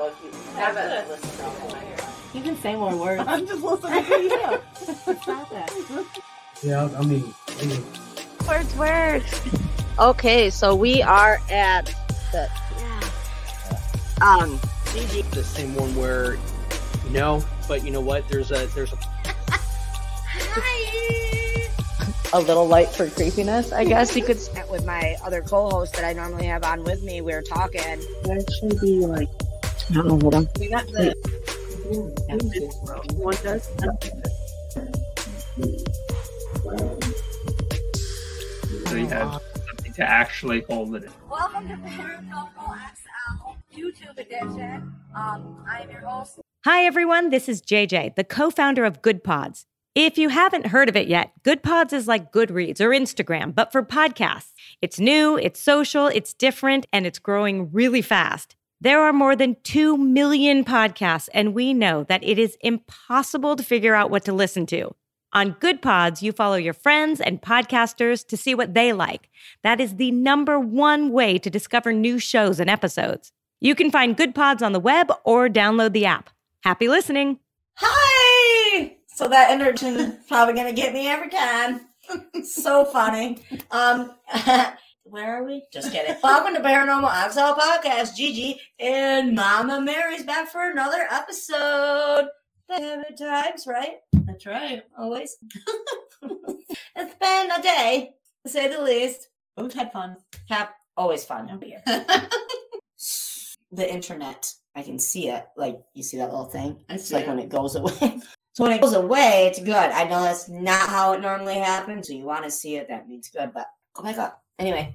So if you haven't listened to the whole You can say more words. I'm just listening to you. Stop that. Yeah, I mean, I mean Words, words. Okay, so we are at the um Gigi. the same one where you know, but you know what? There's a there's a a little light for creepiness, I guess you could say. With my other co-host that I normally have on with me, we were talking. That should be like I don't know. Hold on. We got the One does. So you have something to actually hold it in. Welcome to Paranormal XL YouTube edition. Um, I am your host. Hi, everyone. This is JJ, the co founder of Good Pods. If you haven't heard of it yet, Good Pods is like Goodreads or Instagram, but for podcasts. It's new, it's social, it's different, and it's growing really fast. There are more than 2 million podcasts, and we know that it is impossible to figure out what to listen to. On Good Pods, you follow your friends and podcasters to see what they like. That is the number one way to discover new shows and episodes. You can find Good Pods on the web or download the app. Happy listening. Hi! So that introduction is probably gonna get me every time. so funny. Um where are we? Just kidding. Welcome to Paranormal XL Podcast. Gigi and Mama Mary's back for another episode. Good times, right? That's right. Always. it's been a day, to say the least. We've had fun. Have always fun. the internet. I can see it. Like you see that little thing. I It's see like it. when it goes away. so when it goes away, it's good. I know that's not how it normally happens. So you want to see it, that means good. But go back up. Anyway.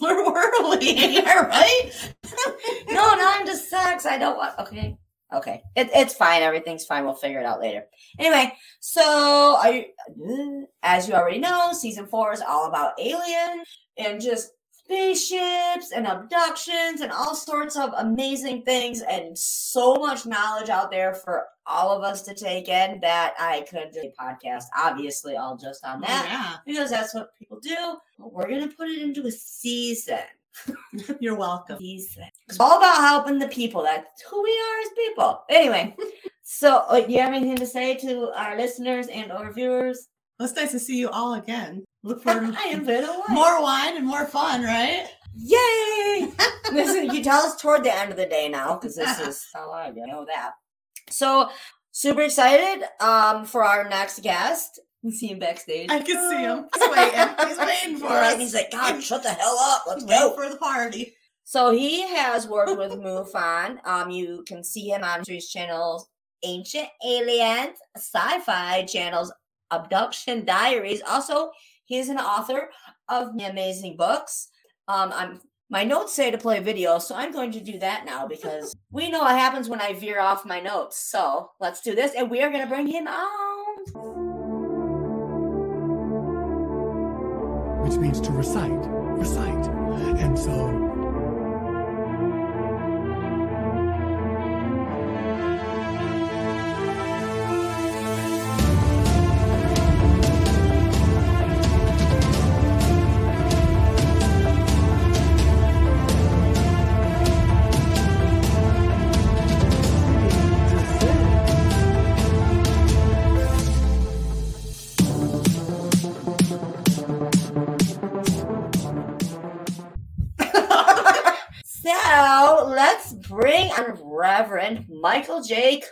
Where were we? Here, right? no, no, I'm just sex. I don't want. Okay, okay, it, it's fine. Everything's fine. We'll figure it out later. Anyway, so I, mm, as you already know, season four is all about alien and just spaceships and abductions and all sorts of amazing things and so much knowledge out there for all of us to take in that I could do a podcast, obviously, all just on that Yeah. because that's what people do. But we're gonna put it into a season. You're welcome. Season. It's all about helping the people. That's who we are as people. Anyway, so uh, you have anything to say to our listeners and our viewers? Well, it's nice to see you all again. Look forward I am to been more wine and more fun, right? Yay! Listen, you tell us toward the end of the day now because this is how I know that. So super excited um for our next guest. You see him backstage. I can see him. He's waiting. He's waiting for us. He's like, God, shut the hell up. Let's go. for the party. So he has worked with MUFON. Um, you can see him on his channels, Ancient Aliens, Sci-Fi channels, Abduction Diaries. Also, he's an author of amazing books. Um, I'm my notes say to play video, so I'm going to do that now because we know what happens when I veer off my notes. So let's do this, and we are going to bring him on. which means to recite, recite. And so So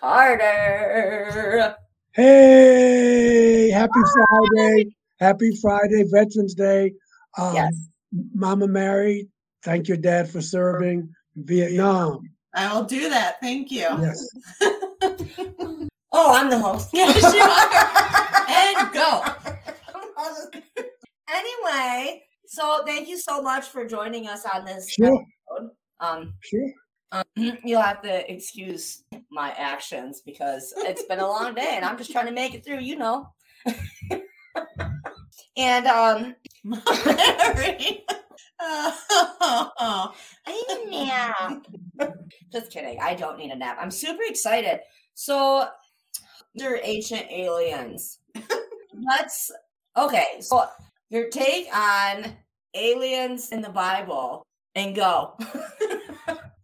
Carter. hey, happy Friday. Happy Friday, Veterans Day. Um, Yes. Mama Mary, thank your dad for serving Vietnam. I will do that. Thank you. Yes. Oh, I'm the host. Yes, you are. And go. anyway, so thank you so much for joining us on this Sure, episode. Um, sure. Um, you'll have to excuse my actions because it's been a long day and I'm just trying to make it through, you know. and um, Mary. Oh, I need a nap. Just kidding. I don't need a nap. I'm super excited. So, they're ancient aliens. Let's. Okay, so your take on aliens in the Bible and go.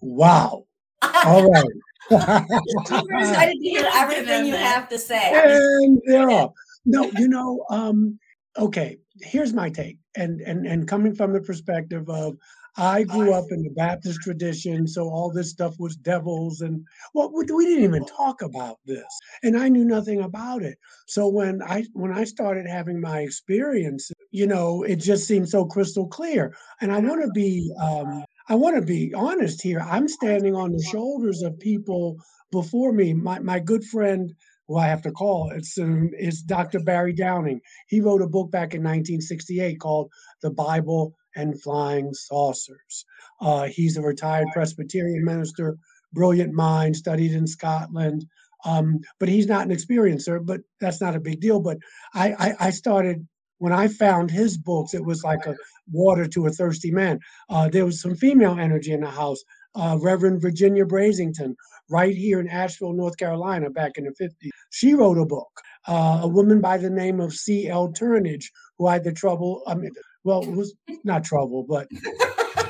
Wow. All right. Excited to hear everything you have to say. and they're. No, you know, um, okay, here's my take. And and and coming from the perspective of I grew up in the Baptist tradition, so all this stuff was devils and well, we we didn't even talk about this. And I knew nothing about it. So when I when I started having my experience, you know, it just seemed so crystal clear. And I want to be um I want to be honest here. I'm standing on the shoulders of people before me. My my good friend who I have to call it's um, is Dr. Barry Downing. He wrote a book back in 1968 called The Bible and Flying Saucers. Uh, he's a retired Presbyterian minister, brilliant mind, studied in Scotland. Um, but he's not an experiencer, but that's not a big deal. But I, I, I started when I found his books, it was like a water to a thirsty man. Uh, there was some female energy in the house. Uh, Reverend Virginia Brasington, right here in Asheville, North Carolina, back in the 50s. She wrote a book. Uh, a woman by the name of C.L. Turnage, who had the trouble, I mean, well, it was not trouble, but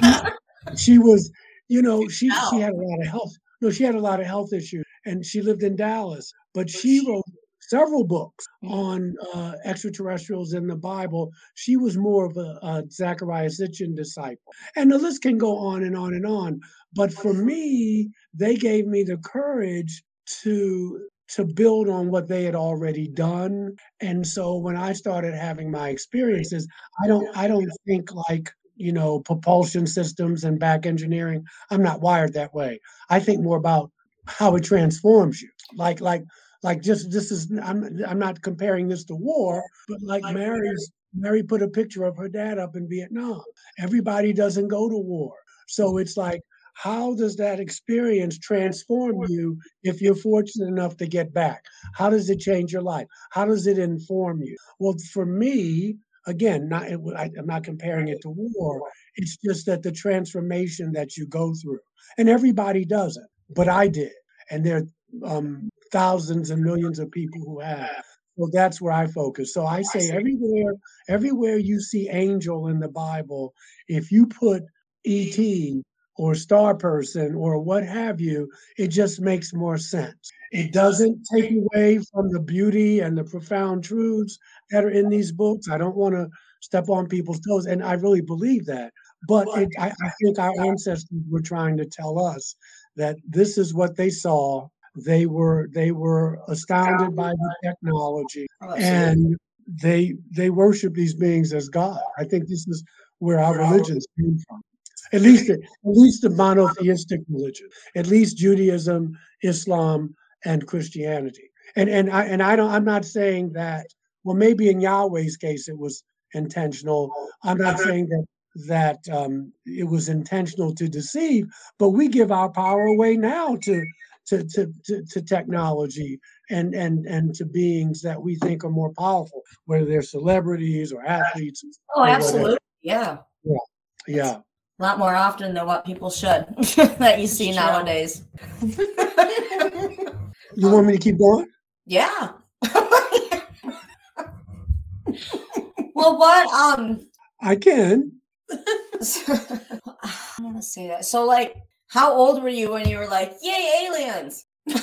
she was, you know, she, she had a lot of health. No, she had a lot of health issues and she lived in Dallas, but she wrote several books on uh, extraterrestrials in the Bible. She was more of a, a Zecharia Sitchin disciple. And the list can go on and on and on. But for me, they gave me the courage to to build on what they had already done. And so when I started having my experiences, I don't I don't think like you know propulsion systems and back engineering. I'm not wired that way. I think more about how it transforms you. Like like like just this is I'm I'm not comparing this to war, but like Mary's Mary put a picture of her dad up in Vietnam. Everybody doesn't go to war. So it's like how does that experience transform you if you're fortunate enough to get back? How does it change your life? How does it inform you? Well, for me, again, not it, I, I'm not comparing it to war. It's just that the transformation that you go through, and everybody doesn't, but I did, and there are um, thousands and millions of people who have. So that's where I focus. So I oh, say everywhere, everywhere you see angel in the Bible, if you put ET or star person or what have you, it just makes more sense. It doesn't take away from the beauty and the profound truths that are in these books. I don't want to step on people's toes, and I really believe that. But it, I, I think our ancestors were trying to tell us that this is what they saw. They were they were astounded by the technology, and they they worship these beings as God. I think this is where our religions came from at least at least the monotheistic religion, at least Judaism, Islam, and Christianity. And and I and I don't I'm not saying that well maybe in Yahweh's case it was intentional. I'm not saying that that um, it was intentional to deceive, but we give our power away now to to, to, to, to technology and, and, and to beings that we think are more powerful, whether they're celebrities or athletes. Oh, or absolutely. whatever. Yeah. Yeah. Yeah. A lot more often than what people should that you see nowadays. You want me to keep going? Yeah. well, what um I can. I'm gonna say that. So like how old were you when you were like, yay, aliens?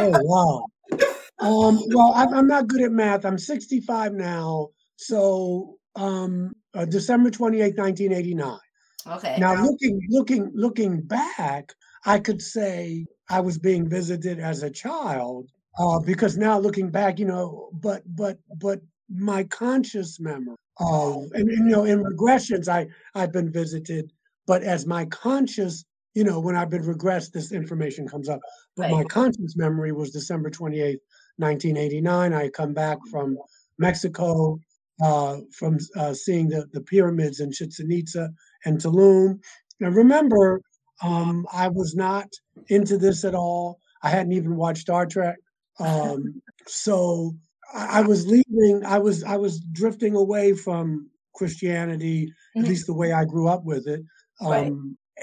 Oh wow. Um, well, I'm, I'm not good at math. I'm 65 now. So um, uh, December 28, 1989. Okay. Now looking looking looking back, I could say I was being visited as a child uh, because now looking back, you know, but but but my conscious memory of and, and you know in regressions I I've been visited, but as my conscious you know when I've been regressed, this information comes up. But my conscious memory was December 28th, 1989. I come back from Mexico uh, from uh, seeing the, the pyramids in Chichen Itza and Tulum. Now, remember, um, I was not into this at all. I hadn't even watched Star Trek. Um, so I, I was leaving. I was I was drifting away from Christianity, at Mhm. least the way I grew up with it. Um, Right.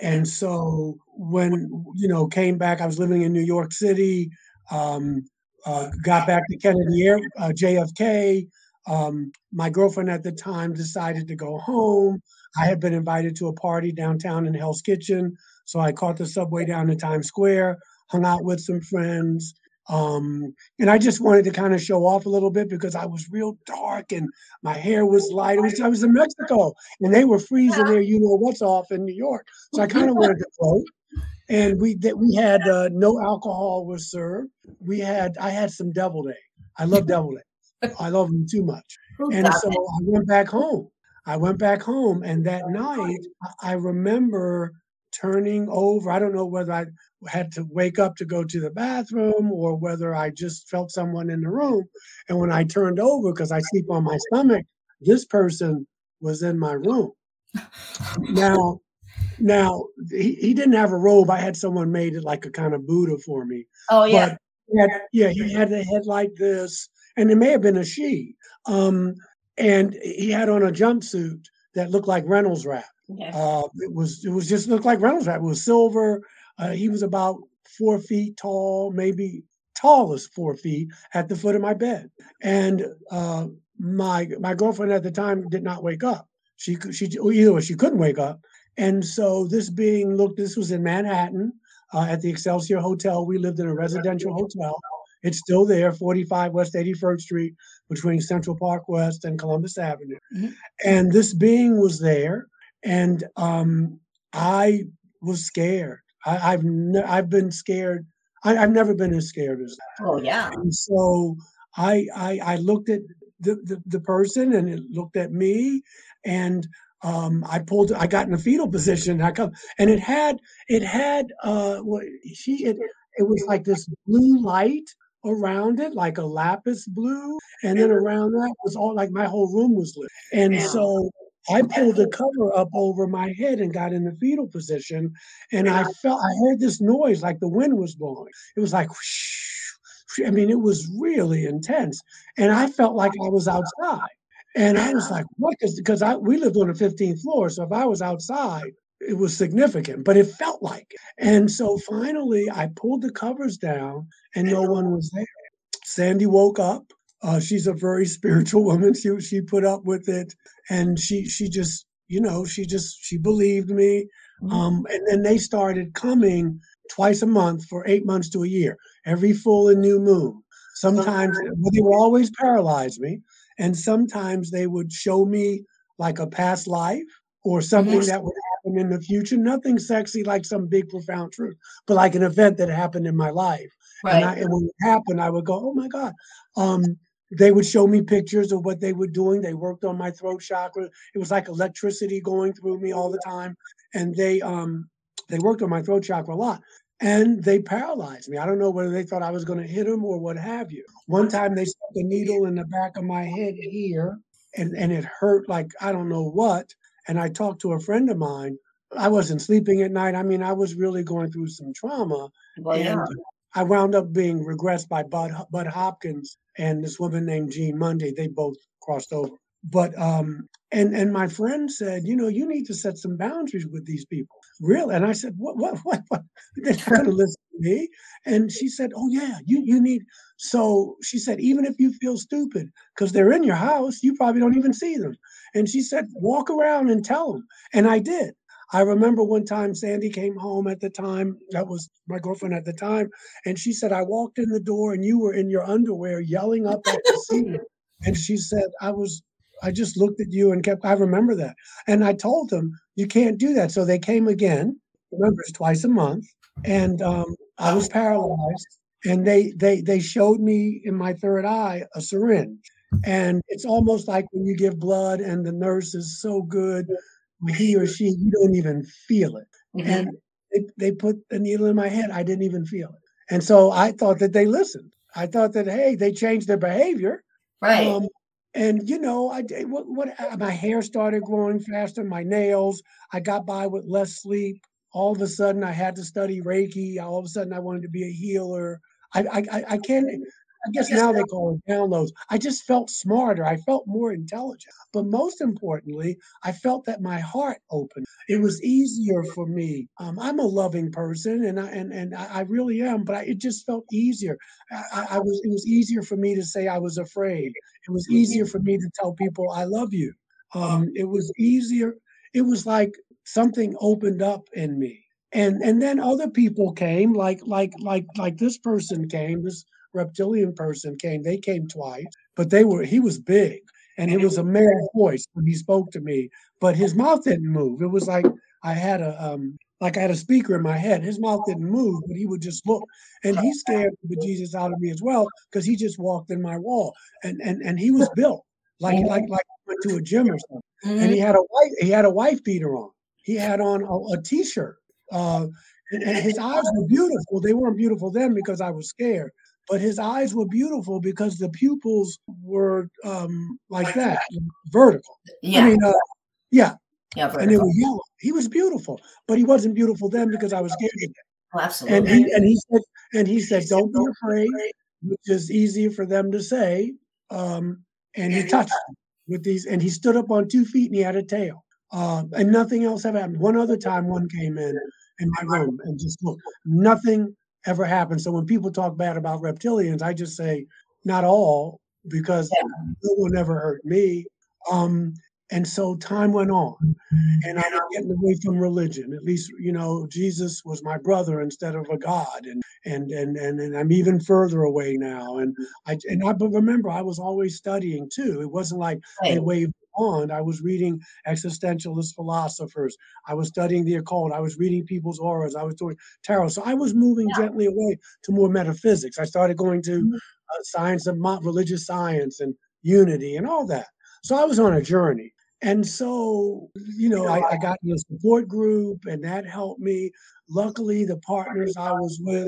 And so when you know came back, I was living in New York City. Um, uh, got back to Kennedy Air, uh, JFK. Um, my girlfriend at the time decided to go home. I had been invited to a party downtown in Hell's Kitchen So I caught the subway down to Times Square, hung out with some friends. Um, and I just wanted to kind of show off a little bit because I was real dark and my hair was light. It was, I was in Mexico and they were freezing there, you know what's off in New York. So I kind of wanted to float. And we that we had uh, no alcohol was served. We had I had some deviled egg. I love deviled egg. I love them too much. And so I went back home. I went back home, and that night I remember turning over. I don't know whether I had to wake up to go to the bathroom or whether I just felt someone in the room. And when I turned over, because I sleep on my stomach, this person was in my room. now, now he, he didn't have a robe. I had someone made it like a kind of Buddha for me. Oh yeah. He had, yeah, he had a head like this, and it may have been a she. Um, and he had on a jumpsuit that looked like Reynolds wrap. Uh, it was it was just looked like Reynolds wrap. It was silver. Uh, he was about four feet tall, maybe tallest four feet at the foot of my bed. And uh, my my girlfriend at the time did not wake up. She she either way, she couldn't wake up. And so this being looked, this was in Manhattan uh, at the Excelsior Hotel. We lived in a residential hotel. It's still there, 45 West 81st Street, between Central Park West and Columbus Avenue. Mhm. And this being was there, and um, I was scared. I, I've ne- I've been scared. I, I've never been as scared as that. Oh yeah. And so I I, I looked at the, the the person, and it looked at me, and um, I pulled. I got in a fetal position. I come, and it had it had uh, what she it, it was like this blue light around it, like a lapis blue, and then around that was all like my whole room was lit. And so I pulled the cover up over my head and got in the fetal position, and I felt I heard this noise like the wind was blowing. It was like. whoosh, whoosh. I mean, it was really intense, and I felt like I was outside. And I was like, "What?" Because I we lived on the 15th floor, so if I was outside, it was significant, but it felt like. it. And so finally, I pulled the covers down, and no one was there. Sandy woke up. Uh, she's a very spiritual woman. She she put up with it, and she she just you know she just she believed me. Um, and then they started coming twice a month for eight months to a year, every full and new moon. Sometimes well, they would always paralyze me, and sometimes they would show me like a past life or something Mhm. that would happen in the future. Nothing sexy like some big profound truth, but like an event that happened in my life. And, I, Right. and when it happened, I would go, "Oh my God!" Um, they would show me pictures of what they were doing. They worked on my throat chakra. It was like electricity going through me all the time, and they um, they worked on my throat chakra a lot. And they paralyzed me. I don't know whether they thought I was going to hit them or what have you. One time they stuck a needle in the back of my head here, and and it hurt like I don't know what. And I talked to a friend of mine. I wasn't sleeping at night. I mean, I was really going through some trauma. Yeah. And I wound up being regressed by Bud, Bud Hopkins and this woman named Jean Mundy. They both crossed over. But um, and and my friend said, you know, you need to set some boundaries with these people. Really? And I said, what, what, what, what? They're not going to listen to me. And she said, oh yeah, you you need. So she said, even if you feel stupid because they're in your house, you probably don't even see them. And she said, walk around and tell them. And I did. I remember one time Sandy came home at the time, that was my girlfriend at the time, and she said, I walked in the door and you were in your underwear yelling up at the ceiling. And she said, I was, I just looked at you and kept, I remember that. And I told them, you can't do that. So they came again, remember it's twice a month. And um, I was paralyzed. And they, they, they showed me in my third eye a syringe. And it's almost like when you give blood and the nurse is so good, he or she, you don't even feel it. Mhm. And they, they put the needle in my head. I didn't even feel it. And so I thought that they listened. I thought that, hey, they changed their behavior. Right. Um, and you know, I did what, what uh, my hair started growing faster, my nails. I got by with less sleep. All of a sudden, I had to study Reiki. All of a sudden, I wanted to be a healer. I I I, I can't. I guess now they call it downloads. I just felt smarter. I felt more intelligent. But most importantly, I felt that my heart opened. It was easier for me. Um, I'm a loving person, and I and and I really am. But I, it just felt easier. I, I I was. It was easier for me to say I was afraid. It was easier for me to tell people I love you. Um, it was easier. It was like something opened up in me, and and then other people came, like like like like this person came, this reptilian person came. They came twice, but they were he was big, and it was a male voice when he spoke to me, but his mouth didn't move. It was like I had a um like I had a speaker in my head. His mouth didn't move, but he would just look, and he scared the Jesus out of me as well because he just walked in my wall, and and and he was built like like like went to a gym or something, and he had a wife he had a wife beater on. He had on a, a t-shirt. Uh, and, and his eyes were beautiful. They weren't beautiful then because I was scared, but his eyes were beautiful because the pupils were um, like that, vertical. Yeah. I mean, uh, yeah, yeah, and they were yellow. He was beautiful, but he wasn't beautiful then because I was scared of him. Oh, And absolutely. he and he said and he said, "Don't be afraid," which is easy for them to say. Um, and he touched him with these, and he stood up on two feet and he had a tail. Uh, and nothing else ever happened. One other time, one came in in my room and just looked. Nothing ever happened. So when people talk bad about reptilians, I just say, not all, because no one ever hurt me. Um, and so time went on, and I was getting away from religion. At least, you know, Jesus was my brother instead of a God, and and and and, and I'm even further away now. And I and I but remember I was always studying too. It wasn't like they Right. waved on. I was reading existentialist philosophers. I was studying the occult. I was reading people's auras. I was doing tarot. So I was moving gently away to more metaphysics. I started going to uh, science of religious science and unity and all that. So I was on a journey. And so, you know, I, I got in a support group and that helped me. Luckily, the partners I was with,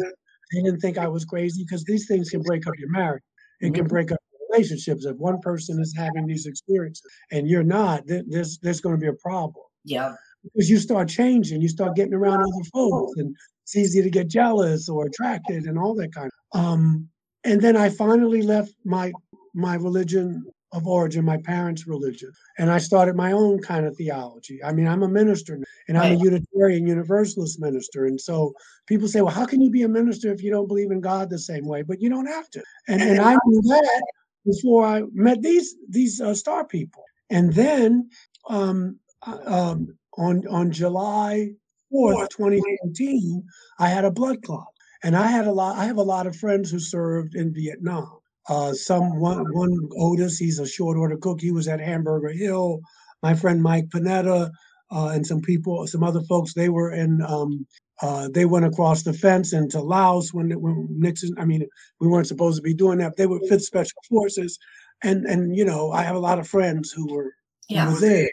they didn't think I was crazy because these things can break up your marriage. It can break up relationships. If one person is having these experiences and you're not, th- there's there's going to be a problem Yeah. because you start changing, you start getting around other folks, and it's easy to get jealous or attracted and all that kind of. Um, and then I finally left my my religion of origin, my parents' religion, and I started my own kind of theology. I mean, I'm a minister and I'm a Unitarian Universalist minister, and so people say, "Well, how can you be a minister if you don't believe in God the same way?" But you don't have to, and and I knew that before I met these these uh, star people, and then um, uh, um, on on July fourth, twenty nineteen, I had a blood clot, and I had a lot. I have a lot of friends who served in Vietnam. Uh, some one one Otis, he's a short order cook. He was at Hamburger Hill. My friend Mike Panetta uh, and some people, some other folks, they were in. Um, uh, they went across the fence into Laos when when Nixon. I mean, we weren't supposed to be doing that. They were Fifth Special Forces, and and you know, I have a lot of friends who were who were there.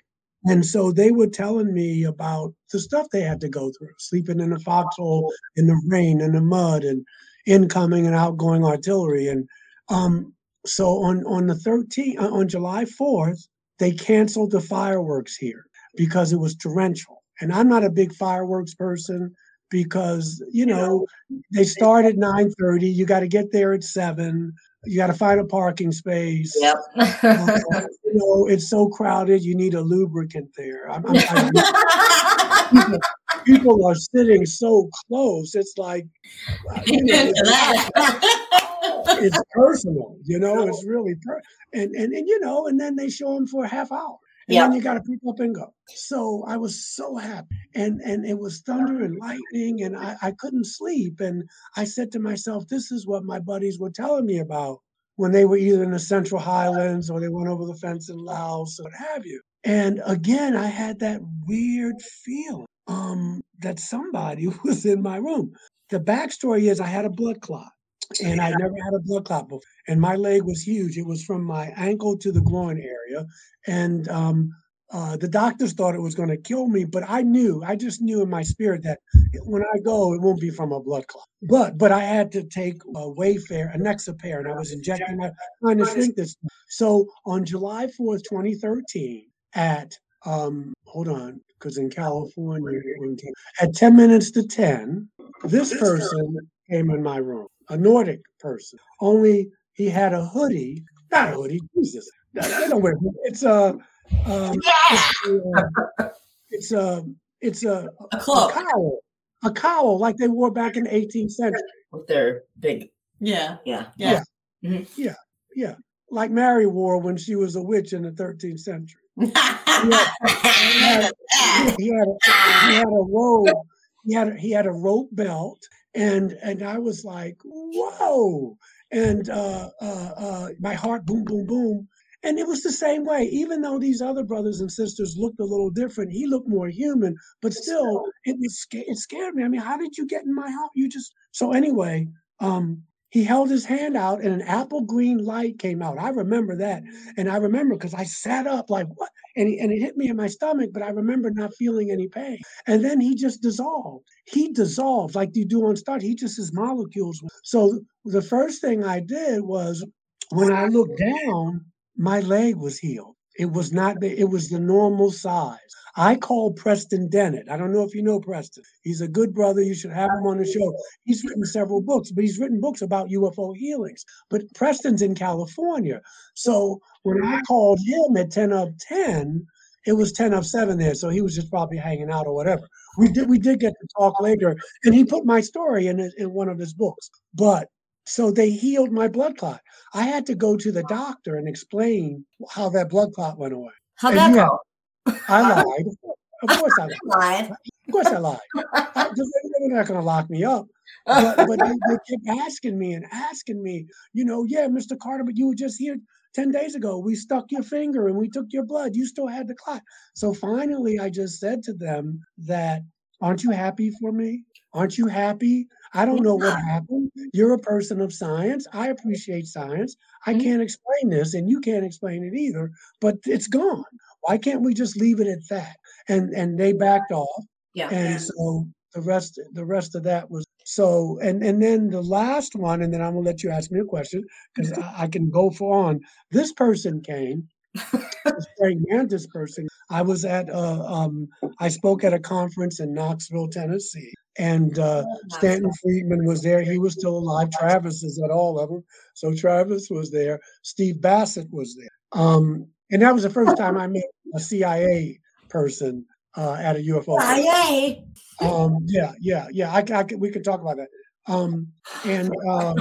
And so they were telling me about the stuff they had to go through, sleeping in a foxhole in the rain and the mud and incoming and outgoing artillery. And um, so on, on the 13th, uh, on July 4th, they canceled the fireworks here because it was torrential. And I'm not a big fireworks person because, you know, they start at 9.30, you got to get there at 7, you got to find a parking space. Yep. Uh, you know, it's so crowded. You need a lubricant there. I'm, I'm, I- people, people are sitting so close. It's like uh, you know, it's, personal. You know, it's really per- and and and you know, and then they show them for a half hour. And then you got to pick up and go. So I was so happy, and and it was thunder and lightning, and I, I couldn't sleep. And I said to myself, "This is what my buddies were telling me about when they were either in the Central Highlands or they went over the fence in Laos or what have you." And again, I had that weird feeling um, that somebody was in my room. The backstory is I had a blood clot, and I never had a blood clot before. And my leg was huge. It was from my ankle to the groin area, and um, uh, the doctors thought it was going to kill me. But I knew, I just knew in my spirit that when I go, it won't be from a blood clot. But but I had to take a Wayfair, a Nexapair, and I was injecting my trying to shrink this. So on July fourth, twenty thirteen, at um, hold on, because in California, at ten minutes to ten, this person came in my room, a Nordic person. Only he had a hoodie, not a hoodie, Jesus. I I don't wear it's a um, it's a it's a it's a, A a cowl, a cowl like they wore back in the 18th century. With their big, Yeah. yeah. Yeah. Yeah, yeah. like Mary wore when she was a witch in the 13th century. He had, he had, a, he had a robe. he had a, he had a rope belt, and and I was like, whoa! And uh, uh, uh, my heart boom boom boom. And it was the same way, even though these other brothers and sisters looked a little different, he looked more human, but still, it was it scared me. I mean, how did you get in my house? You just so anyway. Um, he held his hand out and an apple green light came out. I remember that. And I remember because I sat up like, what? And, he, and it hit me in my stomach, but I remember not feeling any pain. And then he just dissolved. He dissolved like you do on Star. He just, his molecules. So the first thing I did was when I looked down, my leg was healed. It was not, it was the normal size. I called Preston Dennett. I don't know if you know Preston. He's a good brother. You should have him on the show. He's written several books, but he's written books about UFO healings. But Preston's in California. So when I called him at 10 of 10, it was 10 of 7 there. So he was just probably hanging out or whatever. We did we did get to talk later, and he put my story in in one of his books. But so they healed my blood clot. I had to go to the doctor and explain how that blood clot went away. How'd that yeah, go? I lied. Of course I lied. Lied. Of course I lied. I, they're not going to lock me up. But, but they, they kept asking me and asking me, you know, yeah, Mr. Carter, but you were just here 10 days ago. We stuck your finger and we took your blood. You still had the clot. So finally, I just said to them that, aren't you happy for me? Aren't you happy? I don't know what happened. You're a person of science. I appreciate science. I can't explain this, and you can't explain it either, but it's gone. Why can't we just leave it at that? And and they backed off. Yeah. And so the rest the rest of that was so and and then the last one, and then I'm gonna let you ask me a question because I, I can go for on. This person came, this praying mantis person. I was at uh, um I spoke at a conference in Knoxville, Tennessee, and uh, Stanton Friedman was there. He was still alive. Travis is at all of them. So Travis was there. Steve Bassett was there. Um, and that was the first time I met a CIA person uh, at a UFO. CIA. Um, yeah, yeah, yeah. I, I we could talk about that. Um, and um,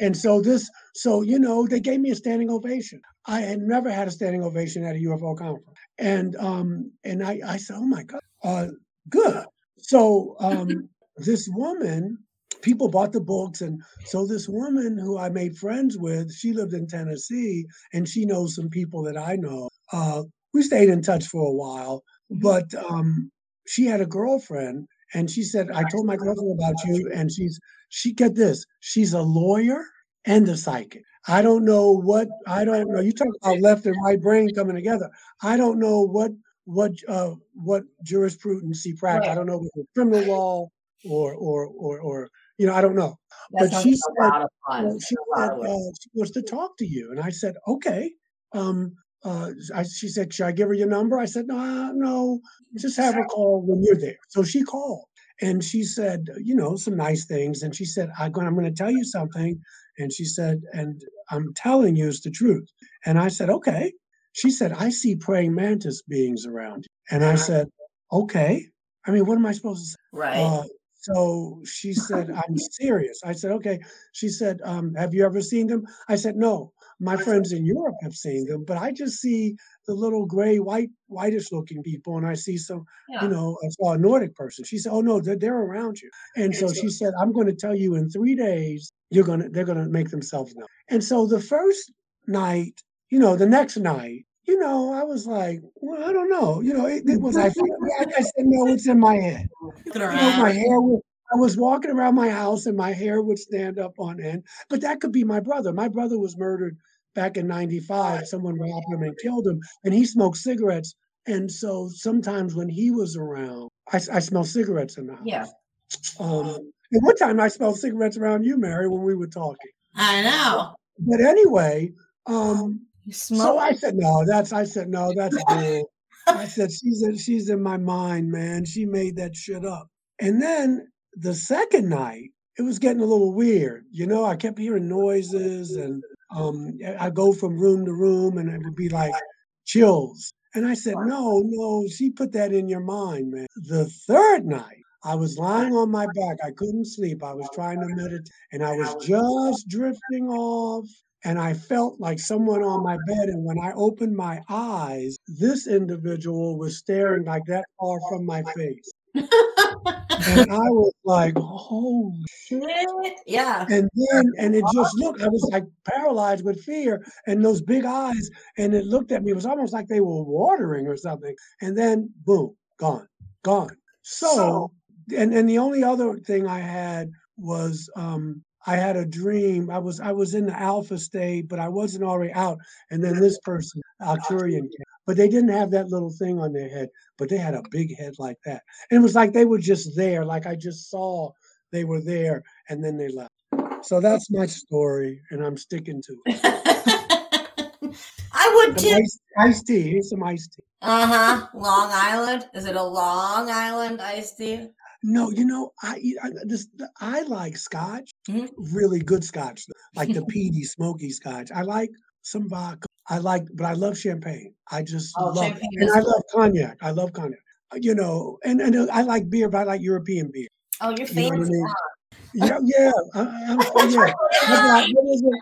and so this, so you know, they gave me a standing ovation. I had never had a standing ovation at a UFO conference, and um, and I, I said, oh my god, uh, good. So um, this woman, people bought the books, and so this woman who I made friends with, she lived in Tennessee, and she knows some people that I know. Uh, we stayed in touch for a while, but um, she had a girlfriend, and she said, "I told my girlfriend about you," and she's she get this, she's a lawyer and a psychic. I don't know what I don't know. You talk about left and right brain coming together. I don't know what what uh what jurisprudence he practiced. I don't know whether criminal law or or or or you know I don't know. That but she said a lot of fun. uh, she said uh, she wants to talk to you, and I said okay. Um, uh, I, she said, "Should I give her your number?" I said, "No, no, just have her call when you're there." So she called, and she said, you know, some nice things, and she said, "I'm going, I'm going to tell you something," and she said, "And I'm telling you is the truth," and I said, "Okay." She said, "I see praying mantis beings around," you. and I said, "Okay." I mean, what am I supposed to say? Right. Uh, so she said, I'm serious. I said, okay. She said, um, have you ever seen them? I said, no. My friends in Europe have seen them, but I just see the little gray, white, whitish looking people, and I see some, Yeah. you know, I saw a Nordic person. She said, oh no, they're, they're around you. And so she said, I'm going to tell you in three days, you're gonna, they're gonna make themselves known. And so the first night, you know, the next night, you know, I was like, well, I don't know. You know, it, it was I, I said, no, it's in my head. You know, my hair would, I was walking around my house and my hair would stand up on end. But that could be my brother. My brother was murdered back in 95. Someone robbed him and killed him, and he smoked cigarettes. And so sometimes when he was around, I, I smell cigarettes in the house. Yeah. Um, and one time I smelled cigarettes around you, Mary, when we were talking. I know. But anyway, um, You so. I said, no, that's, I said, no, that's bull. I said, she's in, she's in my mind, man. She made that shit up. And then the second night, it was getting a little weird. You know, I kept hearing noises and um, I go from room to room and it would be like chills. And I said, no, no, she put that in your mind, man. The third night, I was lying on my back. I couldn't sleep. I was trying to meditate and I was just drifting off. And I felt like someone on my bed. And when I opened my eyes, this individual was staring like that far from my face. and I was like, holy shit. Yeah. And then, and it just looked, I was like paralyzed with fear and those big eyes. And it looked at me, it was almost like they were watering or something. And then, boom, gone, gone. So, and, and the only other thing I had was, um, I had a dream. I was I was in the alpha state, but I wasn't already out. And then this person, Arcturian, came. But they didn't have that little thing on their head, but they had a big head like that. And it was like they were just there, like I just saw they were there, and then they left. So that's my story, and I'm sticking to it. I would too. Iced ice tea. Here's some iced tea. Uh huh. Long Island. Is it a Long Island iced tea? No, you know, I I, this, I like Scotch, mm-hmm. really good Scotch, like the peaty, smoky Scotch. I like some vodka. I like, but I love champagne. I just oh, love, and I love cognac. I love cognac. Uh, you know, and and uh, I like beer, but I like European beer. Oh, you're. You I mean? Yeah, yeah, I, I'm, yeah. I got, what is it?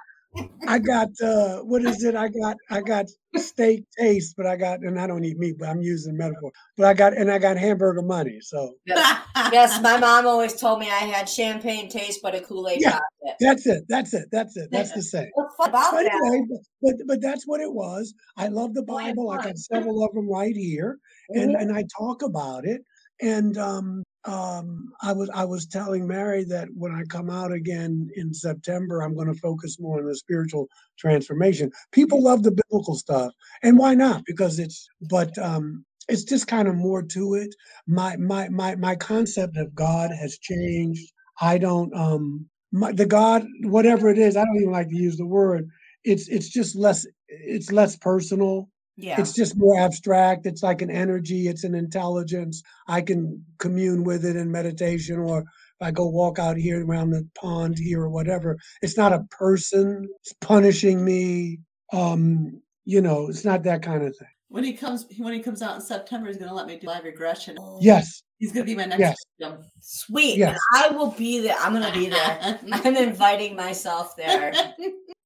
I got uh, what is it? I got I got steak taste, but I got and I don't eat meat, but I'm using metaphor. But I got and I got hamburger money. So yes, yes my mom always told me I had champagne taste, but a Kool Aid yeah. That's it. That's it. That's it. That's the same. about but anyway, that? but but that's what it was. I love the Bible. I got several of them right here, and mm-hmm. and I talk about it. And um, um, I was I was telling Mary that when I come out again in September, I'm going to focus more on the spiritual transformation. People love the biblical stuff, and why not? Because it's but um, it's just kind of more to it. My my my my concept of God has changed. I don't um my, the God whatever it is. I don't even like to use the word. It's it's just less it's less personal yeah. It's just more abstract. It's like an energy, it's an intelligence. I can commune with it in meditation or if I go walk out here around the pond here or whatever. It's not a person it's punishing me. Um, you know, it's not that kind of thing. When he comes when he comes out in September, he's gonna let me do live regression. Yes. He's gonna be my next yes. victim. Sweet. Yes. I will be there. I'm gonna be there. I'm inviting myself there.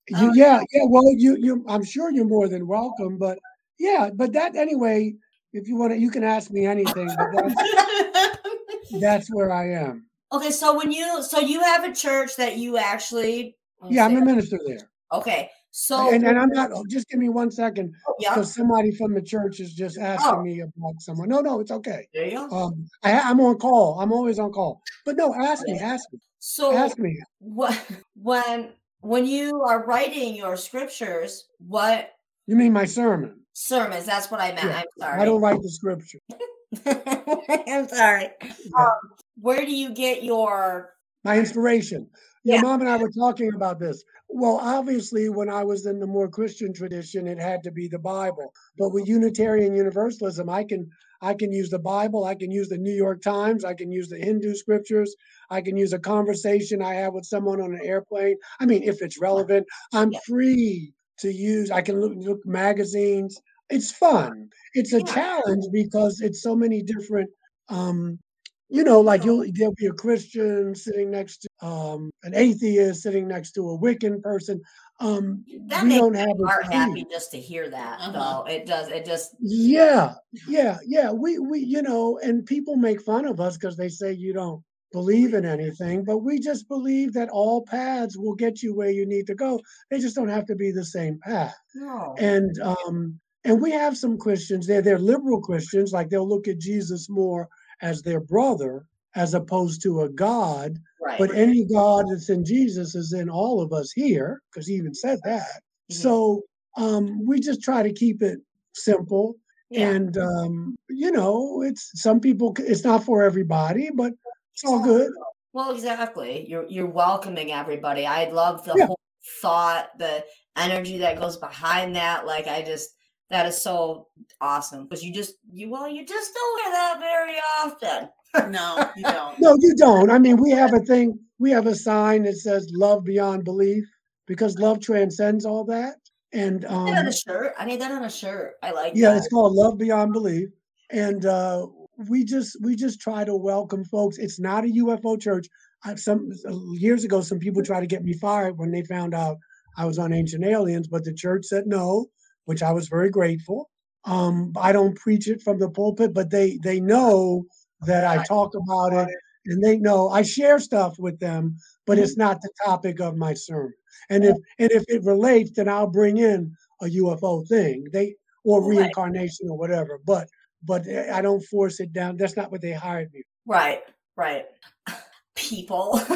You, yeah, yeah. Well, you, you. I'm sure you're more than welcome, but yeah, but that anyway, if you want to, you can ask me anything. But that's, that's where I am. Okay, so when you so you have a church that you actually Yeah, I'm a minister there. Okay. So and, and I'm not oh, just give me one second Oh, yeah. because somebody from the church is just asking Oh. me about someone. No, no, it's okay. There you go. Um, I, I'm on call. I'm always on call. But no, ask me, ask me, So ask me. what when when you are writing your scriptures, what You mean my sermon? sermons? That's what I meant. Yeah, I'm sorry. I don't write the scripture. I'm sorry. Um, where do you get your my inspiration. Your Yeah. mom and I were talking about this. Well, obviously, when I was in the more Christian tradition, it had to be the Bible. But with Unitarian Universalism, I can I can use the Bible, I can use the New York Times, I can use the Hindu scriptures, I can use a conversation I have with someone on an airplane. I mean, if it's relevant, I'm Yeah. free to use. I can look, look magazines. It's fun. It's a challenge because it's so many different um, you know, like you'll there'll be a Christian sitting next to um, an atheist sitting next to a Wiccan person. Um, that we makes don't have a heart happy just to hear that Uh-huh. though. It does it just Yeah, yeah, yeah. We we you know, and people make fun of us because they say you don't believe in anything, but we just believe that all paths will get you where you need to go. They just don't have to be the same path. no. And um, and we have some Christians. They're they're liberal Christians, like they'll look at Jesus more as their brother as opposed to a God. right. But any God that's in Jesus is in all of us here, because he even said that. Mhm. So um, we just try to keep it simple. yeah. And um, you know, it's some people. It's not for everybody, but it's all good. Well, exactly. You're you're welcoming everybody. I love the Yeah. whole thought, the energy that goes behind that. Like I just that is so awesome because you just you well you just don't hear that very often. No, you don't. No, you don't. I mean, we have a thing. We have a sign that says "Love beyond belief" because love transcends all that. And I need that on um, a shirt. I need that on a shirt. I like yeah, that. it's called "Love Beyond Belief." And uh, we just we just try to welcome folks. It's not a UFO church. I, some years ago, some people tried to get me fired when they found out I was on Ancient Aliens, but the church said no, which I was very grateful. Um, I don't preach it from the pulpit, but they they know that I talk about it and they know I share stuff with them, but it's not the topic of my sermon. And if and if it relates, then I'll bring in a UFO thing. They or reincarnation or whatever. But but I don't force it down. That's not what they hired me. Right, right. People.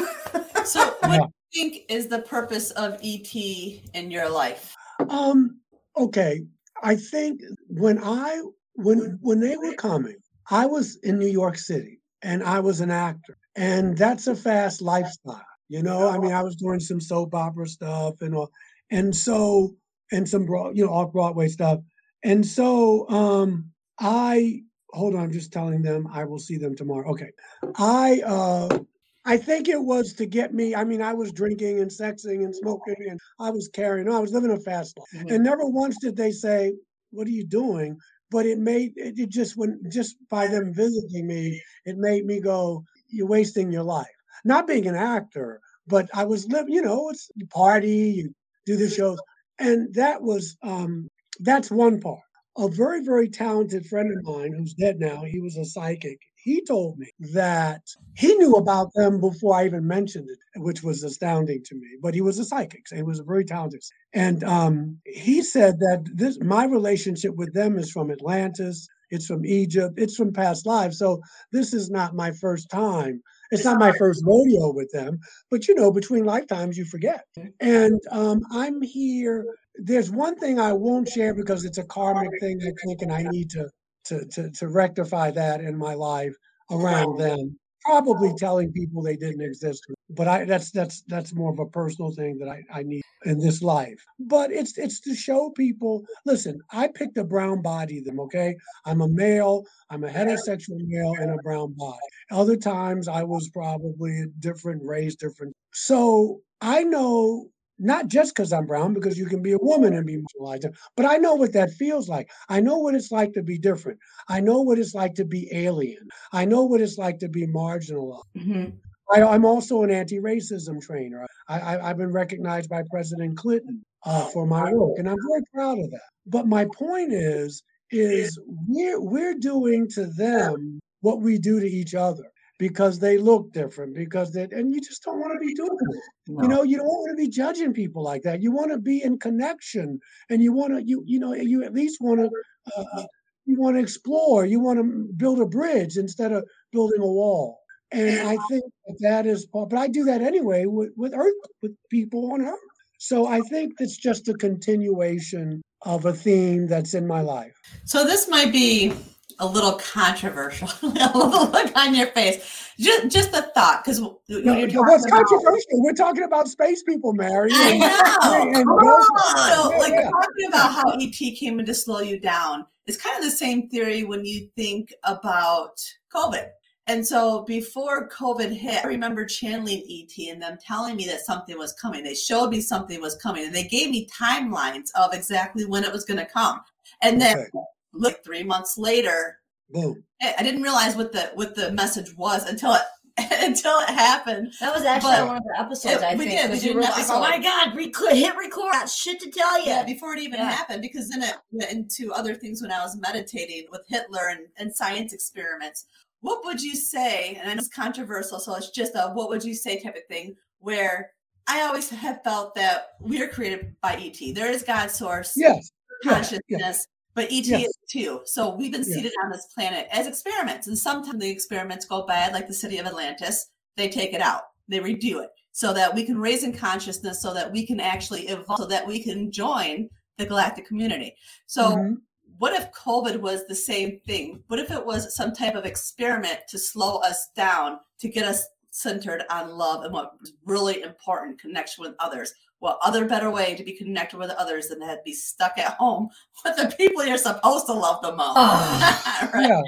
So, what do you think is the purpose of ET in your life? Um, okay. I think when I when when they were coming, I was in New York City and I was an actor. And that's a fast lifestyle. You know, I mean, I was doing some soap opera stuff and all and so and some broad, you know, off Broadway stuff. And so um I hold on, I'm just telling them I will see them tomorrow. Okay. I uh I think it was to get me. I mean, I was drinking and sexing and smoking, and I was carrying. I was living a fast life. And never once did they say, "What are you doing?" But it made it, it just when just by them visiting me, it made me go, "You're wasting your life." Not being an actor, but I was living. You know, it's you party, you do the shows, and that was um that's one part. A very very talented friend of mine who's dead now. He was a psychic. He told me that he knew about them before I even mentioned it, which was astounding to me. But he was a psychic. So he was a very talented. And um, he said that this my relationship with them is from Atlantis. It's from Egypt. It's from past lives. So this is not my first time. It's not my first rodeo with them. But you know, between lifetimes, you forget. And um, I'm here. There's one thing I won't share because it's a karmic thing. I think, and I need to to to, to rectify that in my life around them. Probably telling people they didn't exist but i that's that's that's more of a personal thing that i, I need in this life. But it's it's to show people listen i picked a brown body them okay? I'm a male i'm a heterosexual male in a brown body. Other times i was probably a different race different. So i know not just because I'm brown, because you can be a woman and be marginalized, but I know what that feels like. I know what it's like to be different. I know what it's like to be alien. I know what it's like to be marginalized. Mhm. I, I'm also an anti-racism trainer. I, I, I've been recognized by President Clinton uh, for my work, and I'm very proud of that. But my point is, is we're we're doing to them what we do to each other because they look different, because they and you just don't want to be doing it. You know, you don't want to be judging people like that. You want to be in connection, and you want to you you know you at least want to. Uh, you want to explore you want to build a bridge instead of building a wall and i think that, that is part but i do that anyway with, with earth with people on earth so i think it's just a continuation of a theme that's in my life So this might be a little controversial. a little look on your face. Just, just a thought, because No, what's controversial we're talking about space people mary I know. and- on. So, Yeah, like yeah. talking about how ET came in to slow you down, it's kind of the same theory when you think about COVID. And so before COVID hit, I remember channeling ET and them telling me that something was coming. They showed me something was coming and they gave me timelines of exactly when it was going to come. And then Okay. Look, three months later, boom I I didn't realize what the what the message was until it until it happened. That was actually But- one of the episodes, Yeah, I we think. did. We did you were like, oh my God, record, hit record. Got shit to tell you. Yeah, before it even Yeah. happened, because then it went into other things when I was meditating with Hitler and, and science experiments. What would you say? And I know it's controversial, so it's just a what would you say type of thing. Where I always have felt that we are created by ET. There is God's source, yes yeah, consciousness, yeah. But ET Yes. is too. So we've been Yes. on this planet as experiments, and sometimes the experiments go bad, like the city of Atlantis. They take it out, they redo it, so that we can raise in consciousness, so that we can actually evolve, so that we can join the galactic community. So. Mhm. What if COVID was the same thing? What if it was some type of experiment to slow us down, to get us centered on love and what's really important connection with others? What other better way to be connected with others than to be stuck at home with the people you're supposed to love the most? Oh. right? yeah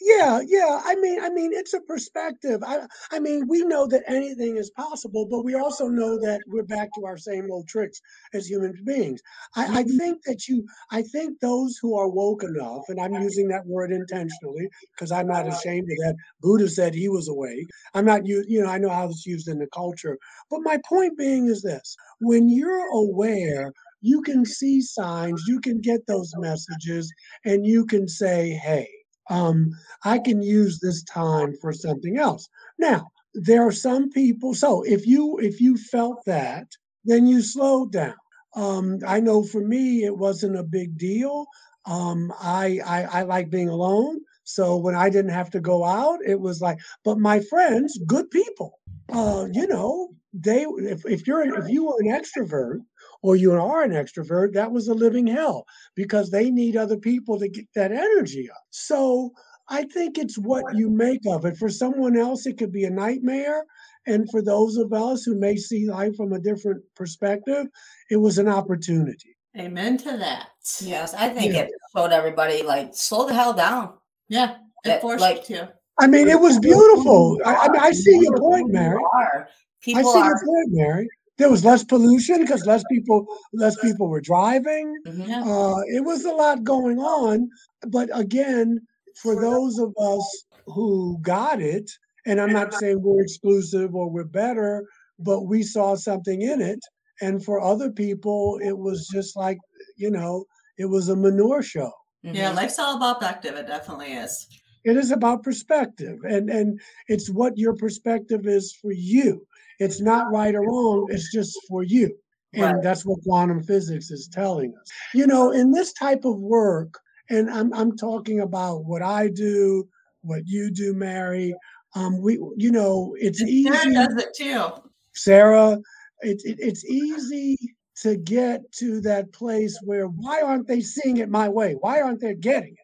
yeah yeah i mean i mean it's a perspective i i mean we know that anything is possible but we also know that we're back to our same old tricks as human beings. I, I mm-hmm. think that you i think those who are woke enough and i'm using that word intentionally because i'm not ashamed of that buddha said he was awake i'm not you you know i know how it's used in the culture but my point being is this when you're aware you can see signs you can get those messages and you can say hey Um, I can use this time for something else. Now, there are some people. So if you if you felt that, then you slowed down. Um, I know for me, it wasn't a big deal. Um, I, I I like being alone. So when I didn't have to go out, it was like, but my friends, good people, uh, you know, they if, if you're if you were an extrovert or you are an extrovert, that was a living hell because they need other people to get that energy up. So I think it's what you make of it. For someone else, it could be a nightmare. And for those of us who may see life from a different perspective, it was an opportunity. Amen to that. Yes, I think Yeah. it showed everybody like slow the hell down. Yeah, it That, forced like- you to. I mean, it was beautiful. I, I mean, I see your point, Mary. Are. I see are. your point, Mary. There was less pollution because less people less people were driving. Mhm. Uh, it was a lot going on, but again, for those of us who got it, and I'm not saying we're exclusive or we're better, but we saw something in it. And for other people, it was just like, you know, it was a manure show. Yeah, Mhm. life's all about perspective. It definitely is. It is about perspective, and and it's what your perspective is for you. It's not right or wrong. It's just for you, and Right. that's what quantum physics is telling us. You know, in this type of work, and I'm I'm talking about what I do, what you do, Mary. Um, we, you know, it's And easy. Sarah does it too. Sarah, it, it, it's easy to get to that place where why aren't they seeing it my way? Why aren't they getting it?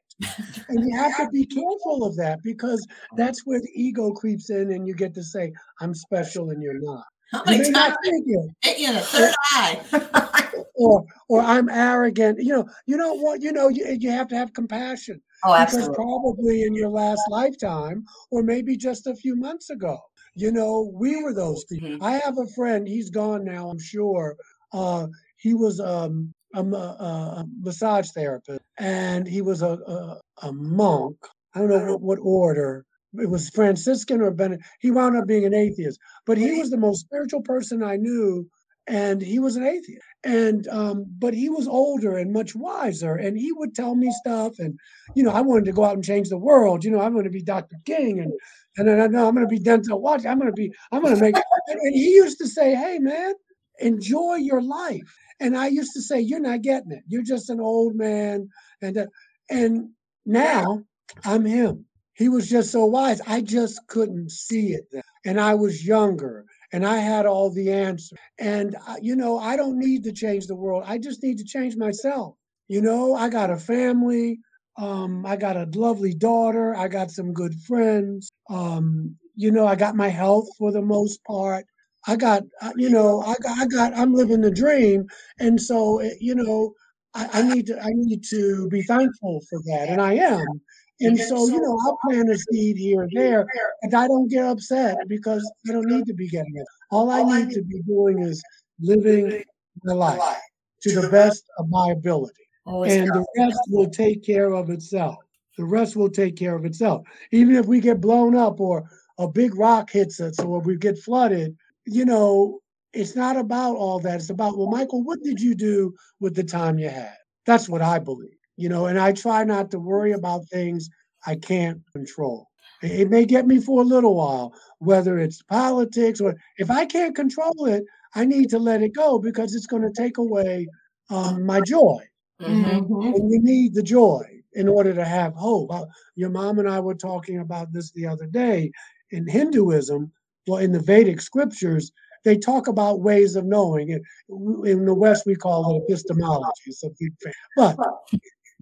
And you have to be careful of that because that's where the ego creeps in and you get to say, I'm special and you're not. How You many not times think it, hit you in the third eye? or or I'm arrogant. You know, you know what, you know, you, you have to have compassion. Oh, absolutely. because probably in your last lifetime or maybe just a few months ago you know we were those people Mhm. i have a friend he's gone now i'm sure uh he was um a, a, massage therapist and he was a, a a monk. I don't know what, what order. It was franciscan or Benedict. he wound up being an atheist but he was the most spiritual person i knew and he was an atheist. And um but he was older and much wiser and he would tell me stuff and you know i wanted to go out and change the world you know i'm going to be dr king and and then i know i'm going to be dental watch i'm going to be i'm going to make and he used to say hey man enjoy your life and i used to say you're not getting it. You're just an old man. And uh, and now i'm him. He was just so wise. I just couldn't see it then. And i was younger and i had all the answers. And uh, you know i don't need to change the world. I just need to change myself. You know i got a family. Um, i got a lovely daughter. I got some good friends. Um, you know i got my health for the most part i got uh, you know i got, I got i'm living the dream. And so eh, you know I, I need to i need to be thankful for that and i am. And so you know i'll plant a seed here and there and i don't get upset because i don't need to be getting it. All i need to be doing is living my life to the best of my ability. And the rest will take care of itself. The rest will take care of itself. Even if we get blown up or a big rock hits us or we get flooded, you know, it's not about all that. It's about, well, Michael, what did you do with the time you had? That's what I believe, you know, and I try not to worry about things I can't control. It may get me for a little while, whether it's politics or if I can't control it, I need to let it go because it's going to take away um, my joy Mhm. Mhm. and you need the joy in order to have hope. Uh, Your mom and I were talking about this the other day. In Hinduism, well, in the Vedic scriptures, they talk about ways of knowing. In the West, we call it epistemology. It's a big thing. But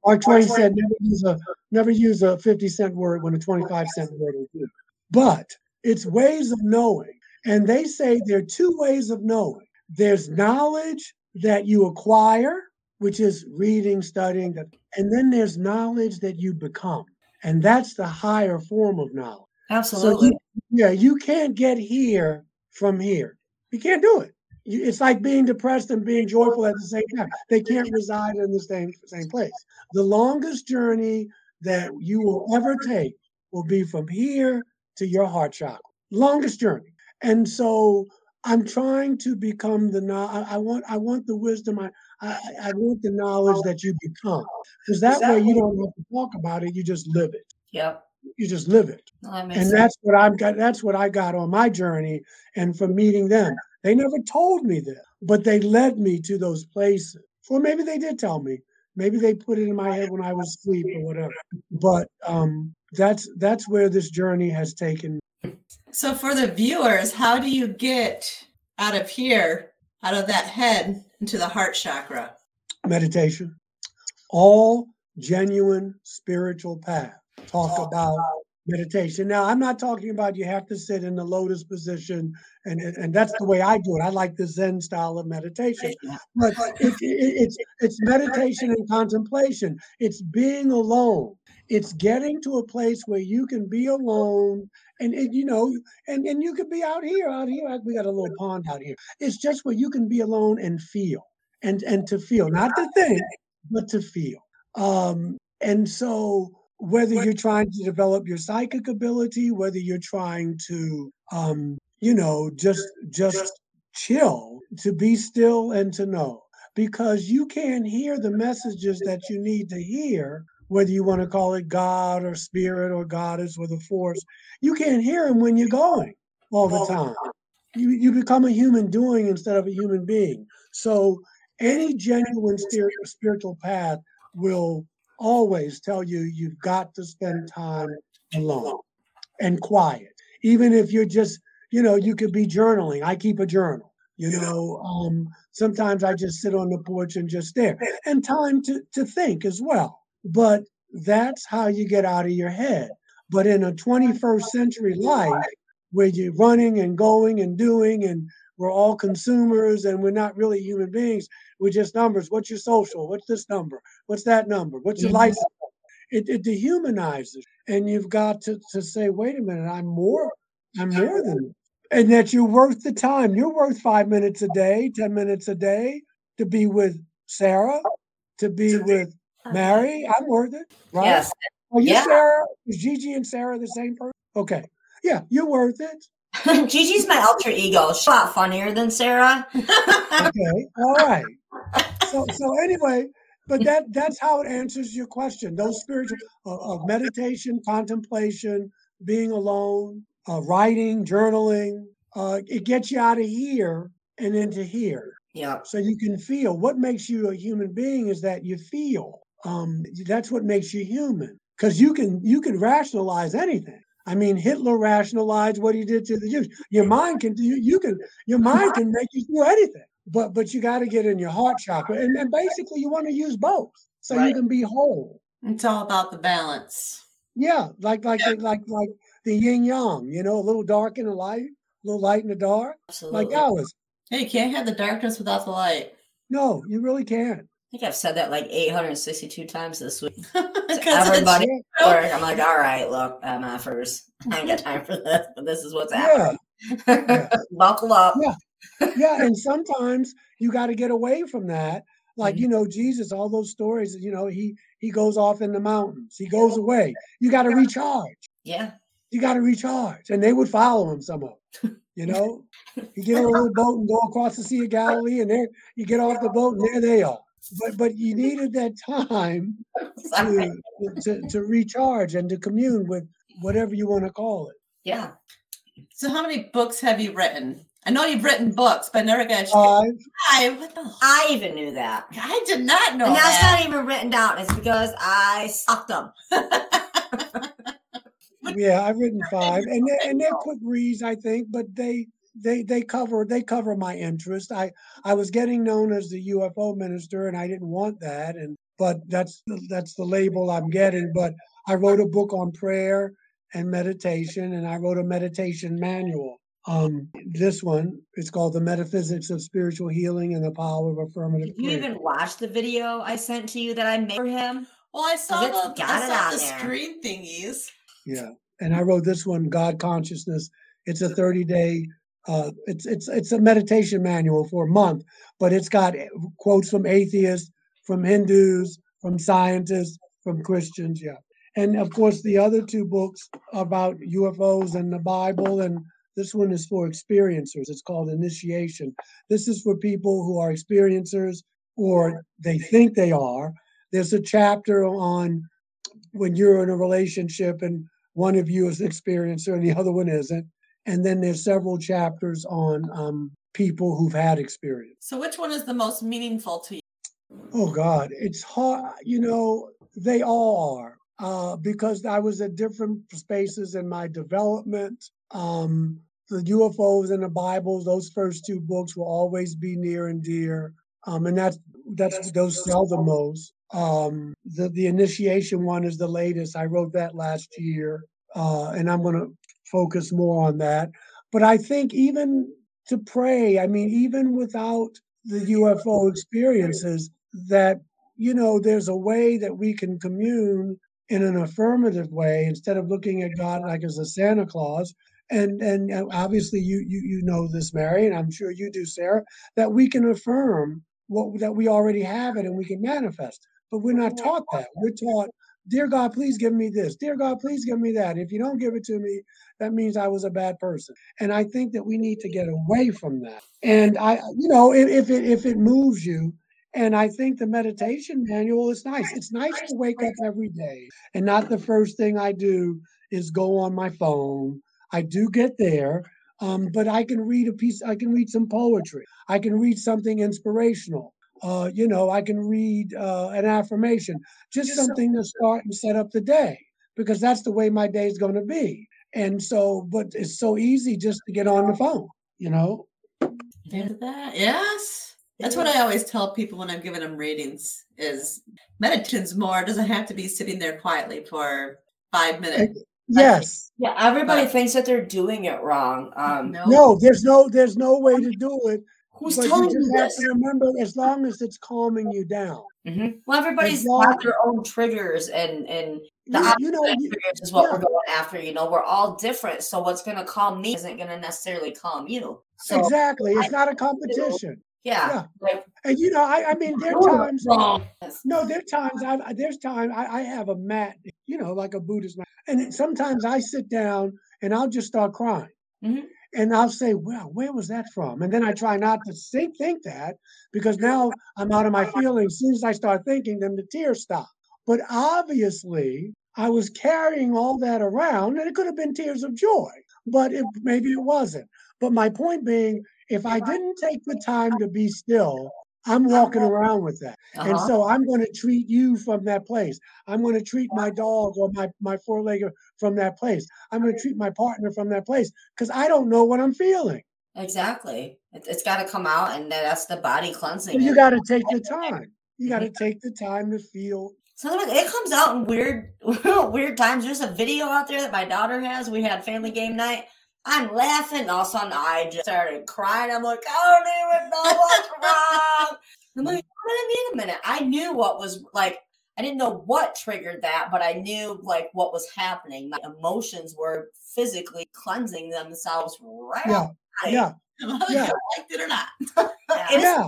Mark Twain said, never use a never use a 50 cent word when a 25 cent word will do. But it's ways of knowing. And they say there are two ways of knowing. There's knowledge that you acquire, which is reading, studying, and then there's knowledge that you become. And that's the higher form of knowledge. So Absolutely. you, yeah, you can't get here from here. You can't do it. You, it's like being depressed and being joyful at the same time. They can't reside in the same same place. The longest journey that you will ever take will be from here to your heart chakra. Longest journey. And so I'm trying to become the I, I want I want the wisdom. I, I I want the knowledge that you become. Because that way you don't have to talk about it, you just live it. Yep. You just live it. That makes and sense. that's what I've got. That's what I got on my journey, and from meeting them, they never told me this, but they led me to those places. Or maybe they did tell me. Maybe they put it in my head when I was asleep or whatever. But um, that's that's where this journey has taken. So for the viewers, how do you get out of here, out of that head into the heart chakra? meditation. All genuine spiritual path talk about meditation. Now, I'm not talking about you have to sit in the lotus position, and and, that's the way I do it. I like the Zen style of meditation, but it, it, it's it's meditation and contemplation. It's being alone. It's getting to a place where you can be alone, and, and you know, and and you can be out here, out here. We got a little pond out here. It's just where you can be alone and feel and and to feel not to think but to feel um and so whether you're trying to develop your psychic ability whether you're trying to um you know just just chill to be still and to know. Because you can't hear the messages that you need to hear whether you want to call it god or spirit or goddess or the force you can't hear them when you're going all the time. You, you become a human doing instead of a human being. So any genuine spir- spiritual path will always tell you you've got to spend time alone and quiet. Even if you're just you know you could be journaling. I keep a journal you know um, sometimes i just sit on the porch and just stare. And time to, to think as well. But that's how you get out of your head. But in a 21st century life where you're running and going and doing and we're all consumers and we're not really human beings. We're just numbers. What's your social? What's this number? What's that number? What's your license? It, it dehumanizes. And you've got to, to say, wait a minute, I'm more, I'm more than. And that you're worth the time. You're worth five minutes a day, 10 minutes a day to be with Sarah, to be with Mary. I'm worth it, right? Yes. Are you Yeah. Sarah? Is Gigi and Sarah the same person? Okay. Yeah, you're worth it. Gigi's my alter ego. She's a lot funnier than Sarah. okay all right so so anyway but that that's how it answers your question those spiritual uh, of meditation contemplation being alone uh, writing journaling uh, it gets you out of here and into here Yeah. so you can feel what makes you a human being is that you feel um, that's what makes you human because you can you can rationalize anything I mean, Hitler rationalized what he did to the Jews. Your mind can do you can your mind can make you do anything, but but you got to get in your heart chakra, and, and basically you want to use both so you can be whole. It's all about the balance. Yeah, like like the, like like the yin yang, you know, a little dark in the light, a little light in the dark, Absolutely. like Alice. Hey, you can't have the darkness without the light. No, you really can't. I think I've said that like 862 times this week. Everybody work, I'm like, all right, look, I'm offers. I ain't got time for this, but this is what's Yeah, happening. Buckle up. Yeah. yeah, and sometimes you got to get away from that. Like Mm-hmm. you know, Jesus, all those stories. You know, he he goes off in the mountains. He goes away. You got to recharge. Yeah. You got to recharge, and they would follow him. Some of them, you know, you get on a little boat and go across the Sea of Galilee, and there you get off the boat, and there they are. But but you needed that time to, to to recharge and to commune with whatever you want to call it. Yeah. So, how many books have you written? I know you've written books, but I never got you. Five. Five. What the? I even knew that. I did not know and that's that. not even written down. It's because I sucked them. Yeah, I've written five, and they're, and they're quick reads, I think, but they they they cover they cover my interest. I I was getting known as the UFO minister, and I didn't want that, and but that's the- that's the label I'm getting. But I wrote a book on prayer and meditation, and I wrote a meditation manual. Um, this one it's called the Metaphysics of Spiritual Healing and the Power of Affirmative Did you Prayer. even watch the video I sent to you that I made for him? Well, I saw the, got I it saw on the there. screen thingies. Yeah, and I wrote this one, God Consciousness. It's a 30 day. Uh, it's it's it's a meditation manual for a month, but it's got quotes from atheists, from Hindus, from scientists, from Christians. Yeah, and of course the other two books about UFOs and the Bible, and this one is for experiencers. It's called Initiation. This is for people who are experiencers or they think they are. There's a chapter on when you're in a relationship and one of you is an experiencer and the other one isn't. And then there's several chapters on um, people who've had experience. So, which one is the most meaningful to you? Oh God, it's hard. You know, they all are uh, because I was at different spaces in my development. Um, the UFOs and the Bibles, those first two books will always be near and dear. Um, and that's that's those sell the most. Um, the the initiation one is the latest. I wrote that last year, uh, and I'm going to focus more on that. But I think even to pray, I mean, even without the UFO experiences, that you know, there's a way that we can commune in an affirmative way instead of looking at God like as a Santa Claus. And and obviously you you you know this, Mary, and I'm sure you do, Sarah, that we can affirm what that we already have it and we can manifest. But we're not taught that. We're taught, dear God, please give me this. Dear God, please give me that. If you don't give it to me, that means I was a bad person. And I think that we need to get away from that. And I, you know, if, if it if it moves you, and I think the meditation manual is nice. It's nice to wake up every day and not the first thing I do is go on my phone. I do get there, um, but I can read a piece, I can read some poetry, I can read something inspirational. Uh, you know, I can read uh, an affirmation, just something to start and set up the day because that's the way my day is going to be. And so, but it's so easy just to get on the phone, you know? that. Yes. That's what I always tell people when I'm giving them readings is meditation's more. It doesn't have to be sitting there quietly for five minutes. Yes. Yeah, everybody but, thinks that they're doing it wrong. Um, no. no, there's no there's no way to do it. Who's telling you, you to remember, as long as it's calming you down. Mm-hmm. Well, everybody's got their own triggers, and and the you, you know, triggers is what yeah. we're going after. You know, we're all different, so what's going to calm me isn't going to necessarily calm you. So exactly, it's I, not a competition. Yeah. yeah. and you know, I, I mean, there are times. No, there are times. I, there's time. I, I have a mat, you know, like a Buddhist mat, and sometimes I sit down and I'll just start crying. Mm-hmm. And I'll say, well, where was that from? And then I try not to think, think that because now I'm out of my feelings. As soon as I start thinking, then the tears stop. But obviously, I was carrying all that around, and it could have been tears of joy, but it, maybe it wasn't. But my point being, if I didn't take the time to be still, I'm walking around with that. Uh-huh. And so I'm going to treat you from that place. I'm going to treat my dog or my, my four legger from that place. I'm going to treat my partner from that place because I don't know what I'm feeling. Exactly. It, has got to come out, and that's the body cleansing. You got to take the time. You got to take the time to feel. Sometimes it comes out in weird, weird times. There's a video out there that my daughter has. We had family game night I'm laughing, all of a sudden I just started crying. I'm like, I don't even know what's wrong. I'm like, wait a minute. I knew what was like. I didn't know what triggered that, but I knew like what was happening. My emotions were physically cleansing themselves right. Yeah. Yeah. yeah. liked it or not. yeah.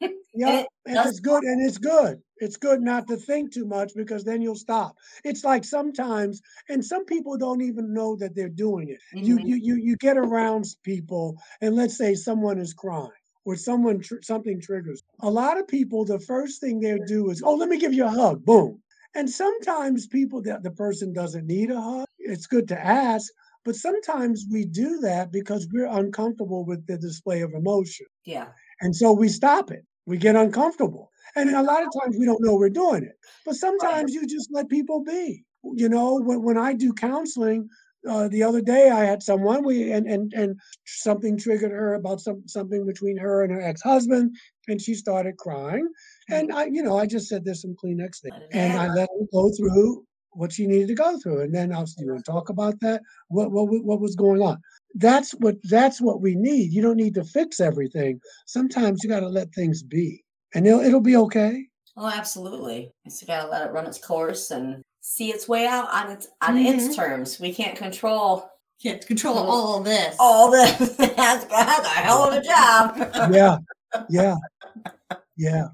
yeah. And, and it's good. And it's good it's good not to think too much because then you'll stop it's like sometimes and some people don't even know that they're doing it mm-hmm. you, you you you get around people and let's say someone is crying or someone tr- something triggers. A lot of people the first thing they do is oh let me give you a hug. Boom. And sometimes people that the person doesn't need a hug it's good to ask but sometimes we do that because we're uncomfortable with the display of emotion. Yeah. And so we stop it. We get uncomfortable. And a lot of times we don't know we're doing it. But sometimes you just let people be. You know, when, when I do counseling, uh, the other day I had someone we and and and something triggered her about some something between her and her ex-husband, and she started crying. And I, you know, I just said there's some Kleenex there, and I let her go through what she needed to go through, and then I was, you want to talk about that? What what what was going on? That's what that's what we need. You don't need to fix everything. Sometimes you got to let things be and it'll it'll be okay. Oh, absolutely. It's got to let it run its course and see its way out on its on mm-hmm. its terms. We can't control can't control all this. All this. that's, that's a hell of a job. yeah. Yeah. Yeah.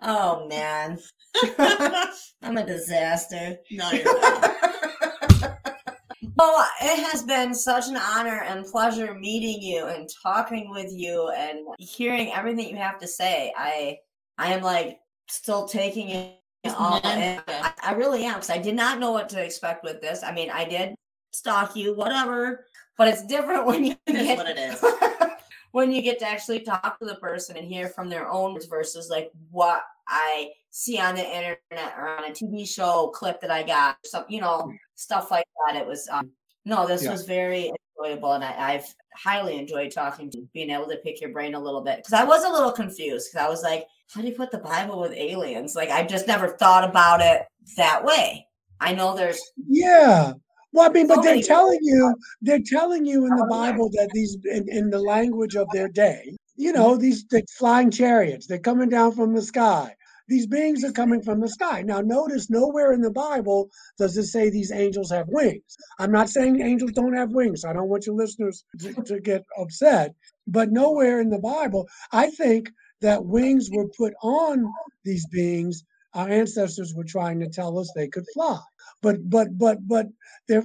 Oh man. I'm a disaster. No, you're not. Well, it has been such an honor and pleasure meeting you and talking with you and hearing everything you have to say. I I am like still taking Oh, I, I really am because I did not know what to expect with this. I mean, I did stalk you, whatever, but it's different when you It get what it is. when you get to actually talk to the person and hear from their own versus like what I see on the internet or on a TV show clip that I got, some you know stuff like that. It was um, no, this Yeah. was very enjoyable, and I, I've highly enjoyed talking to being able to pick your brain a little bit because I was a little confused because I was like, how do you put the Bible with aliens? Like I just never thought about it that way. I know there's Yeah. Well, I mean, but they're telling you, they're telling you in the oh, Bible that these, in, in the language of their day, you mm-hmm. know, these the flying chariots, they're coming down from the sky. These beings are coming from the sky. Now, notice nowhere in the Bible does it say these angels have wings. I'm not saying angels don't have wings. I don't want your listeners to, to get upset, but nowhere in the Bible, I think that wings were put on these beings. Our ancestors were trying to tell us they could fly but but but but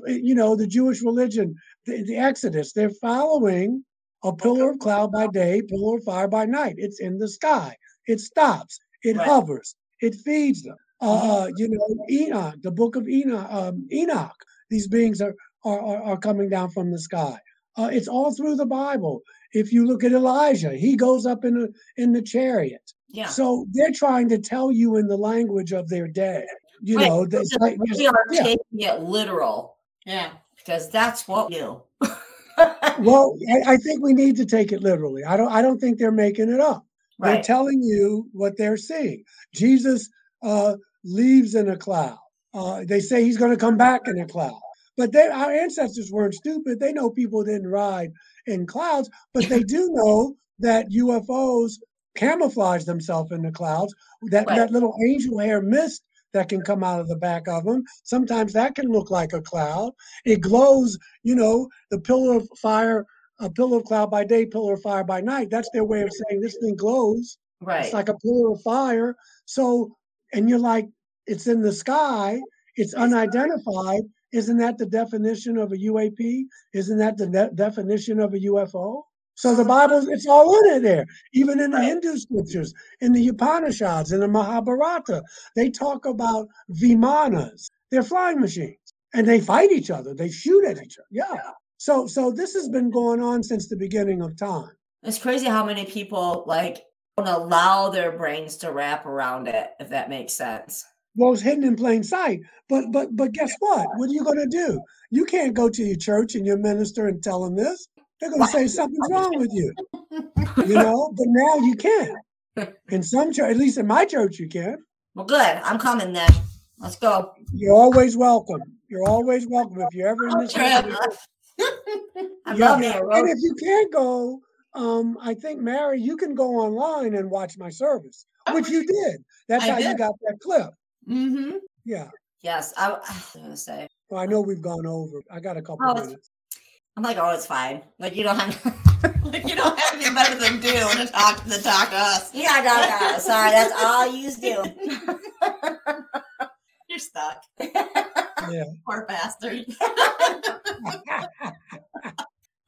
you know the Jewish religion, the, the Exodus, they're following a pillar of cloud by day, pillar of fire by night. It's in the sky. It stops. It Right. hovers. It feeds them. Uh, you know, Enoch, the book of Enoch, um, Enoch. These beings are are are, are coming down from the sky. Uh, it's all through the Bible. If you look at Elijah, he goes up in the in the chariot. yeah. So they're trying to tell you in the language of their day. You Right, know, that's like, we are yeah. taking it literal Yeah. because that's what you. Well, I, I think we need to take it literally. I don't. I don't think they're making it up. They're telling you what they're seeing. Jesus uh, leaves in a cloud. Uh, they say he's going to come back in a cloud. But they, our ancestors weren't stupid. They know people didn't ride in clouds, but they do know that UFOs camouflage themselves in the clouds. That Right. that little angel hair mist that can come out of the back of them. Sometimes that can look like a cloud. It glows. You know, the pillar of fire, a pillar of cloud by day, pillar of fire by night. That's their way of saying this thing glows. right. It's like a pillar of fire. So, and you're like, it's in the sky, it's unidentified. Isn't that the definition of a UAP? Isn't that the de- definition of a UFO? So the Bible, it's all in it there. Even in the Hindu scriptures, in the Upanishads, in the Mahabharata, they talk about vimanas. They're flying machines, and they fight each other. They shoot at each other. Yeah. So, so this has been going on since the beginning of time. It's crazy how many people like don't allow their brains to wrap around it, if that makes sense. well, it's hidden in plain sight. But but but guess what? What are you going to do? You can't go to your church and your minister and tell them this. They're going to say something's wrong with you. You know. But now you can. In some church, at least in my church, you can. Well, good. I'm coming then. Let's go. You're always welcome. You're always welcome if you're ever in this. Trip. neighborhood. I Yeah, love me a And if you can't go, um, I think Mary, you can go online and watch my service, which you did. That's I how you got that clip. Mm-hmm. Yeah. Yes, I, I was gonna say. Well, I know we've gone over. I got a couple Oh, minutes. I'm like, oh, it's fine. Like you don't have. Like you don't have anything better than do to talk to talk to us. yeah, no, no. Sorry, that's all you do. You're stuck. Yeah. Poor bastard.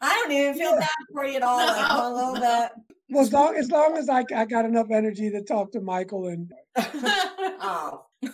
I don't even feel bad for you at all. Like a little bit. Well, as long as long as I, I got enough energy to talk to Michael and Oh. oh,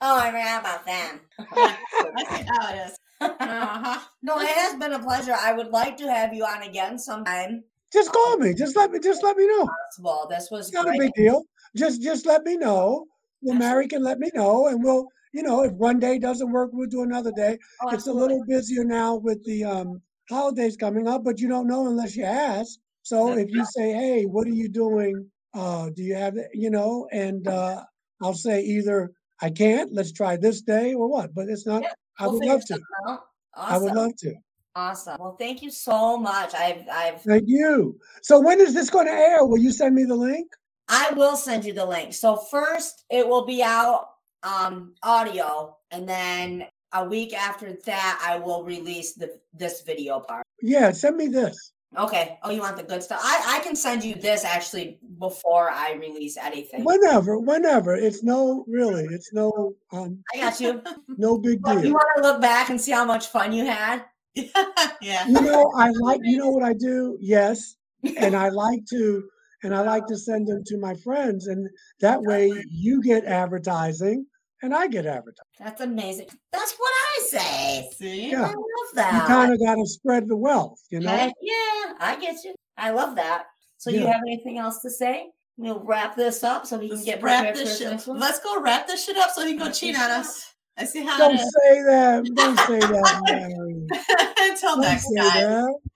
I forgot about that. I see how it is. Uh-huh. No, it has been a pleasure. I would like to have you on again sometime. just call me. Just let me just let me know. Well, this was It's not a big deal. Just just let me know. Well, Mary can let me know, and we'll you know if one day doesn't work, we'll do another day. Oh, It's a little busier now with the um, holidays coming up, but you don't know unless you ask. So if you say, "Hey, what are you doing? Uh, do you have? You know, and uh, I'll say either I can't. Let's try this day or what. But it's not. Yeah, I would love to. out. I would love to. Awesome. Well, thank you so much. I've I've Thank you. So when is this going to air? Will you send me the link? I will send you the link. So first it will be out um audio and then a week after that I will release the this video part. Yeah, send me this. Okay. Oh, you want the good stuff? I I can send you this actually before I release anything. Whenever, whenever. It's no, really, it's no, um, I got you. no big deal. you want to look back and see how much fun you had? yeah. You know, I like, you know what I do? Yes. And I like to, and I like to send them to my friends, and that way you get advertising and I get advertising. That's amazing. That's what I say. See, Yeah. I love that. You kind of got to spread the wealth, you know. Heck yeah, I get you. I love that. So you have anything else to say? We'll wrap this up so we can Let's get wrap this shit. Let's go wrap this shit up so he can go cheat on us. I see how Don't say that. Don't say that, Until Don't next say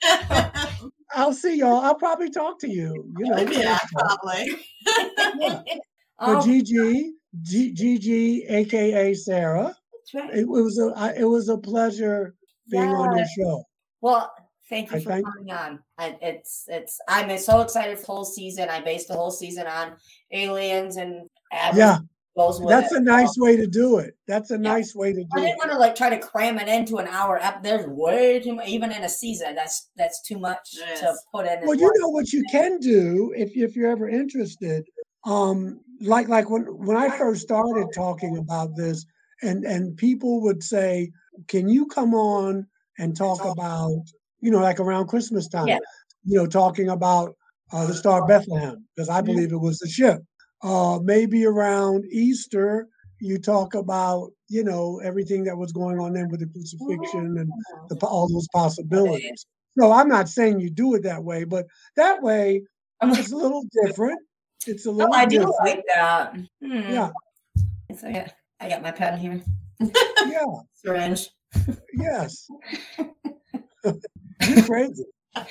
time. I'll see y'all. I'll probably talk to you. You know, yeah, can talk. probably. But Gigi, oh. G- Gigi, aka Sarah, that's right. it, was a I, it was a pleasure being on your show. Well, thank you I for thank- coming on. I, it's it's I'm so excited for the whole season. I based the whole season on aliens and Adam Yeah, goes with that's it. a nice way to do it. That's a Yeah. nice way to do it. I do didn't it. want to like try to cram it into an hour. ep- There's way too much, even in a season. That's that's too much It to put in. in Well, you know what you can do if if you're ever interested. Um, like like when when I first started talking about this, and and people would say, "Can you come on and talk about you know like around Christmas time? Yeah. You know, talking about uh, the Star of Bethlehem because I Mhm. believe it was the ship. Uh, maybe around Easter." You talk about, you know, everything that was going on then with the crucifixion and the, all those possibilities. No, I'm not saying you do it that way, but that way it's a little different. It's a little I do different. like that. Hmm. Yeah, So, yeah, I got my pen here. yeah, Syringe. yes. You're crazy.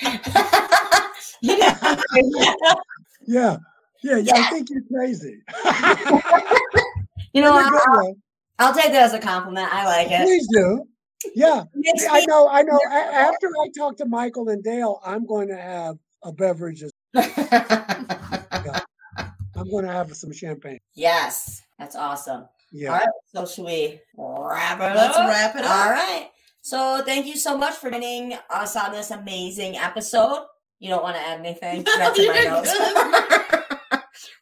yeah. Yeah, yeah, yeah. I think you're crazy. You know, In a good I'll, way. I'll take that as a compliment. I like it. Please do. Yeah, I know. I know. A- after I talk to Michael and Dale, I'm going to have a beverage. as- I'm going to have some champagne. yes, that's awesome. Yeah. All right, so should we wrap it Let's up? wrap it up. right. So thank you so much for joining us on this amazing episode. You don't want to add anything? That's in my You're notes.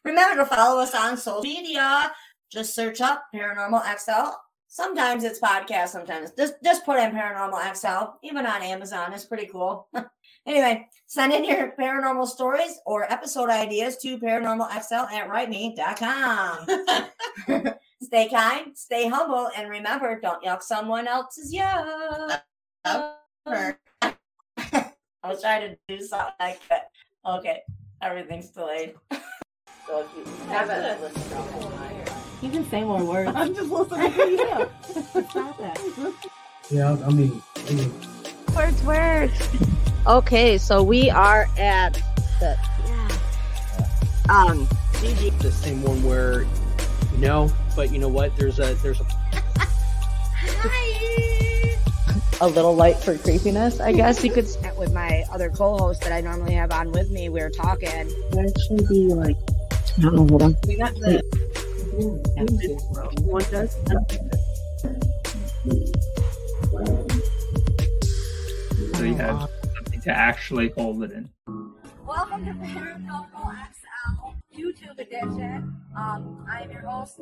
Remember to follow us on social media. Just search up Paranormal XL. Sometimes it's podcast, sometimes just just put in Paranormal XL. Even on Amazon, it's pretty cool. anyway, send in your paranormal stories or episode ideas to paranormalxl at writeme.com. stay kind, stay humble, and remember, don't yuck someone else's yuck. I was trying to do something like that. Okay, everything's delayed. So if you haven't listened the whole time, You can say more words. I'm just listening to you. Stop that. Yeah, I mean, I mean Words, words. Okay, so we are at the um Gigi. The same one where, no, but you know what? There's a there's a a little light for creepiness, I guess you could. With my other co-host that I normally have on with me, we were talking. There should be like, I don't know, hold on. We got the one does. So you have something to actually hold it in. Welcome to Paranormal XL YouTube edition. Um, I'm your host,